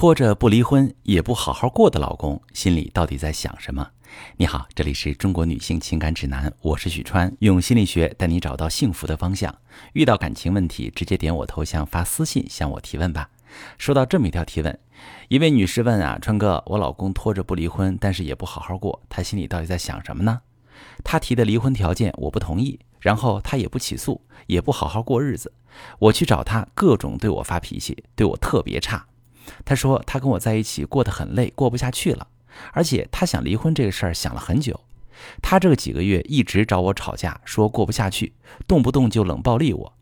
拖着不离婚也不好好过的老公，心里到底在想什么？你好，这里是中国女性情感指南，我是许川，用心理学带你找到幸福的方向。遇到感情问题，直接点我头像发私信向我提问吧。收到这么一条提问，一位女士问啊，川哥，我老公拖着不离婚，但是也不好好过，他心里到底在想什么呢？他提的离婚条件我不同意，然后他也不起诉，也不好好过日子，我去找他，各种对我发脾气，对我特别差。他说他跟我在一起过得很累，过不下去了，而且他想离婚这个事儿想了很久。他这几个月一直找我吵架，说过不下去，动不动就冷暴力我。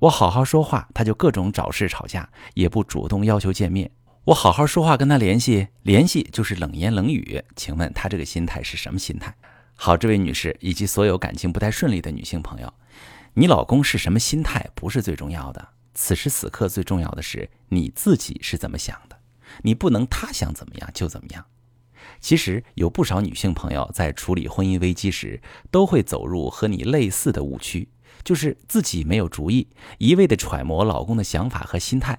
我好好说话，他就各种找事吵架，也不主动要求见面。我好好说话跟他联系，联系就是冷言冷语。请问他这个心态是什么心态？好，这位女士以及所有感情不太顺利的女性朋友，你老公是什么心态不是最重要的。此时此刻最重要的是你自己是怎么想的，你不能他想怎么样就怎么样。其实有不少女性朋友在处理婚姻危机时，都会走入和你类似的误区，就是自己没有主意，一味的揣摩老公的想法和心态。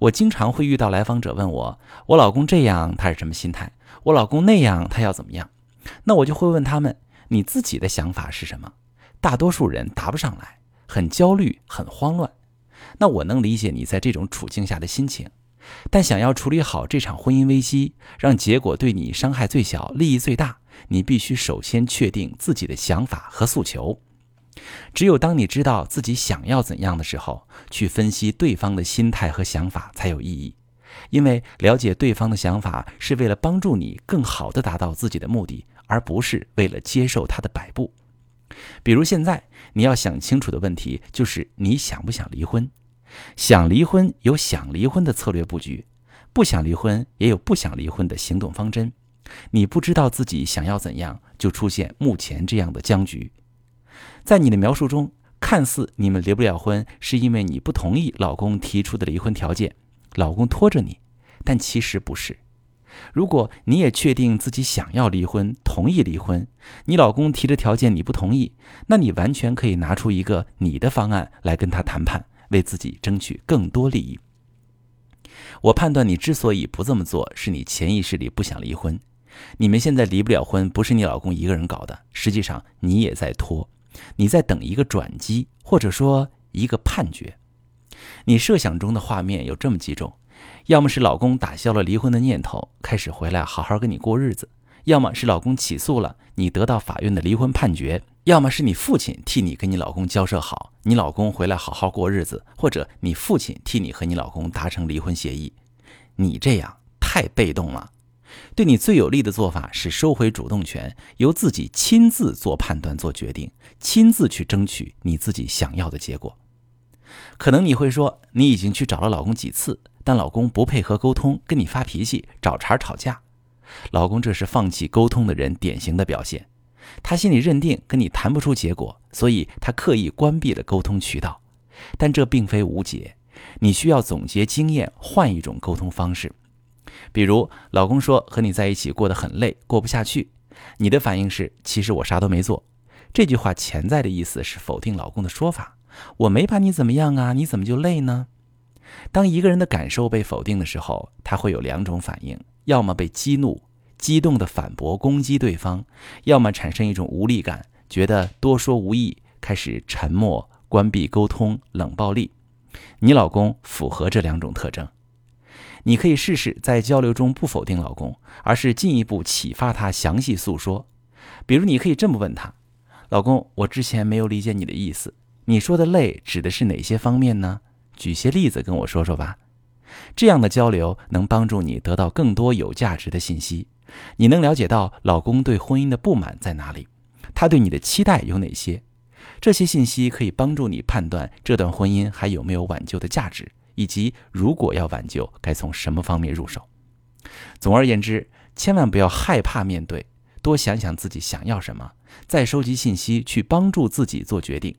我经常会遇到来访者问我，我老公这样他是什么心态？我老公那样他要怎么样？那我就会问他们，你自己的想法是什么？大多数人答不上来，很焦虑，很慌乱。那我能理解你在这种处境下的心情，但想要处理好这场婚姻危机，让结果对你伤害最小、利益最大，你必须首先确定自己的想法和诉求。只有当你知道自己想要怎样的时候，去分析对方的心态和想法才有意义。因为了解对方的想法是为了帮助你更好地达到自己的目的，而不是为了接受他的摆布。比如现在你要想清楚的问题就是你想不想离婚？想离婚有想离婚的策略布局，不想离婚也有不想离婚的行动方针。你不知道自己想要怎样，就出现目前这样的僵局。在你的描述中，看似你们离不了婚，是因为你不同意老公提出的离婚条件，老公拖着你，但其实不是。如果你也确定自己想要离婚，同意离婚，你老公提的条件你不同意，那你完全可以拿出一个你的方案来跟他谈判，为自己争取更多利益。我判断你之所以不这么做，是你潜意识里不想离婚。你们现在离不了婚，不是你老公一个人搞的，实际上你也在拖，你在等一个转机，或者说一个判决。你设想中的画面有这么几种。要么是老公打消了离婚的念头，开始回来好好跟你过日子；要么是老公起诉了你，得到法院的离婚判决；要么是你父亲替你跟你老公交涉好，你老公回来好好过日子；或者你父亲替你和你老公达成离婚协议。你这样太被动了，对你最有利的做法是收回主动权，由自己亲自做判断、做决定，亲自去争取你自己想要的结果。可能你会说，你已经去找了老公几次。但老公不配合沟通，跟你发脾气、找茬吵架，老公这是放弃沟通的人典型的表现。他心里认定跟你谈不出结果，所以他刻意关闭了沟通渠道。但这并非无解，你需要总结经验，换一种沟通方式。比如，老公说和你在一起过得很累，过不下去，你的反应是：其实我啥都没做。这句话潜在的意思是否定老公的说法：我没把你怎么样啊，你怎么就累呢？当一个人的感受被否定的时候，他会有两种反应：要么被激怒、激动的反驳攻击对方；要么产生一种无力感，觉得多说无益，开始沉默、关闭沟通、冷暴力。你老公符合这两种特征，你可以试试在交流中不否定老公，而是进一步启发他详细诉说。比如，你可以这么问他：“老公，我之前没有理解你的意思，你说的累指的是哪些方面呢？”举些例子跟我说说吧，这样的交流能帮助你得到更多有价值的信息。你能了解到老公对婚姻的不满在哪里，他对你的期待有哪些？这些信息可以帮助你判断这段婚姻还有没有挽救的价值，以及如果要挽救，该从什么方面入手。总而言之，千万不要害怕面对，多想想自己想要什么，再收集信息去帮助自己做决定。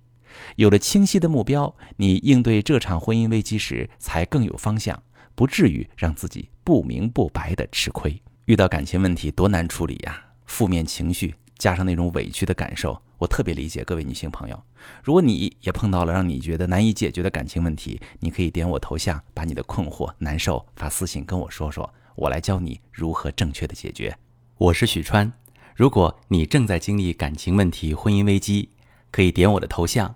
有了清晰的目标，你应对这场婚姻危机时才更有方向，不至于让自己不明不白的吃亏。遇到感情问题多难处理呀！负面情绪加上那种委屈的感受，我特别理解各位女性朋友。如果你也碰到了让你觉得难以解决的感情问题，你可以点我头像，把你的困惑、难受发私信跟我说说，我来教你如何正确的解决。我是许川。如果你正在经历感情问题、婚姻危机，可以点我的头像，